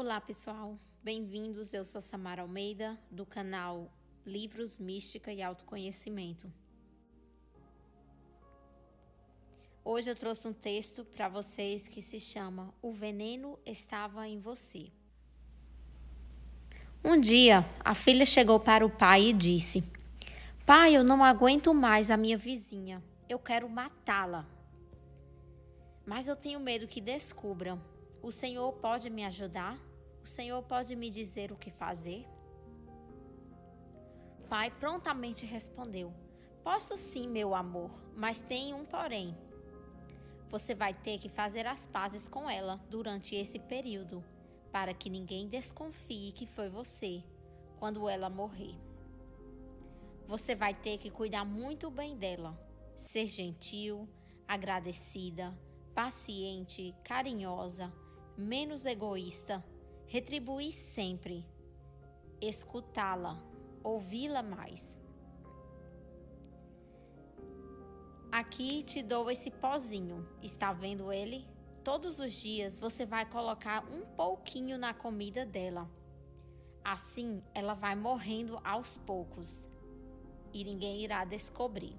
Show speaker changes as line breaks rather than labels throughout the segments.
Olá, pessoal. Bem-vindos. Eu sou Samara Almeida, do canal Livros, Mística e Autoconhecimento. Hoje eu trouxe um texto para vocês que se chama O Veneno Estava em Você. Um dia, a filha chegou para o pai e disse: Pai, eu não aguento mais a minha vizinha. Eu quero matá-la. Mas eu tenho medo que descubram. O Senhor pode me ajudar? O Senhor pode me dizer o que fazer? Pai prontamente respondeu: Posso sim, meu amor, mas tem um porém. Você vai ter que fazer as pazes com ela durante esse período, para que ninguém desconfie que foi você quando ela morrer. Você vai ter que cuidar muito bem dela, ser gentil, agradecida, paciente, carinhosa, menos egoísta, retribuir sempre, escutá-la, ouvi-la mais. Aqui te dou esse pozinho, está vendo ele? Todos os dias você vai colocar um pouquinho na comida dela. Assim ela vai morrendo aos poucos e ninguém irá descobrir.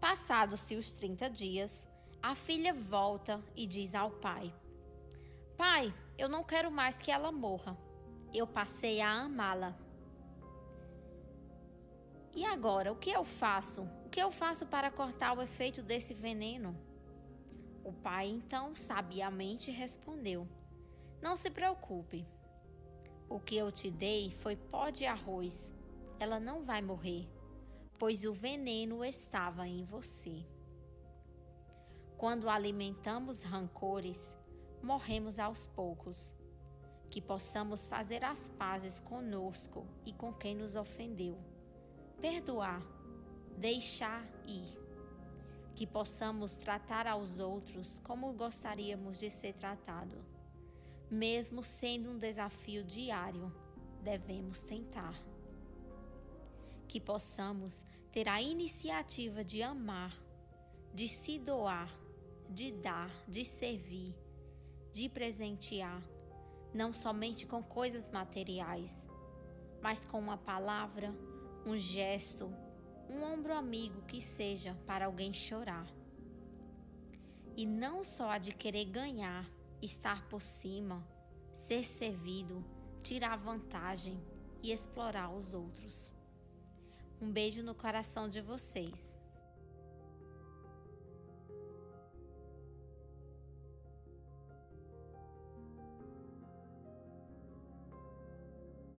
Passados-se os 30 dias, a filha volta e diz ao pai: Pai, eu não quero mais que ela morra. Eu passei a amá-la. E agora, o que eu faço? O que eu faço para cortar o efeito desse veneno? O pai então sabiamente respondeu: Não se preocupe. O que eu te dei foi pó de arroz. Ela não vai morrer pois o veneno estava em você. Quando alimentamos rancores, morremos aos poucos. Que possamos fazer as pazes conosco e com quem nos ofendeu. Perdoar, deixar ir. Que possamos tratar aos outros como gostaríamos de ser tratado. Mesmo sendo um desafio diário, devemos tentar que possamos ter a iniciativa de amar, de se doar, de dar, de servir, de presentear, não somente com coisas materiais, mas com uma palavra, um gesto, um ombro amigo que seja para alguém chorar. E não só a de querer ganhar, estar por cima, ser servido, tirar vantagem e explorar os outros. Um beijo no coração de vocês.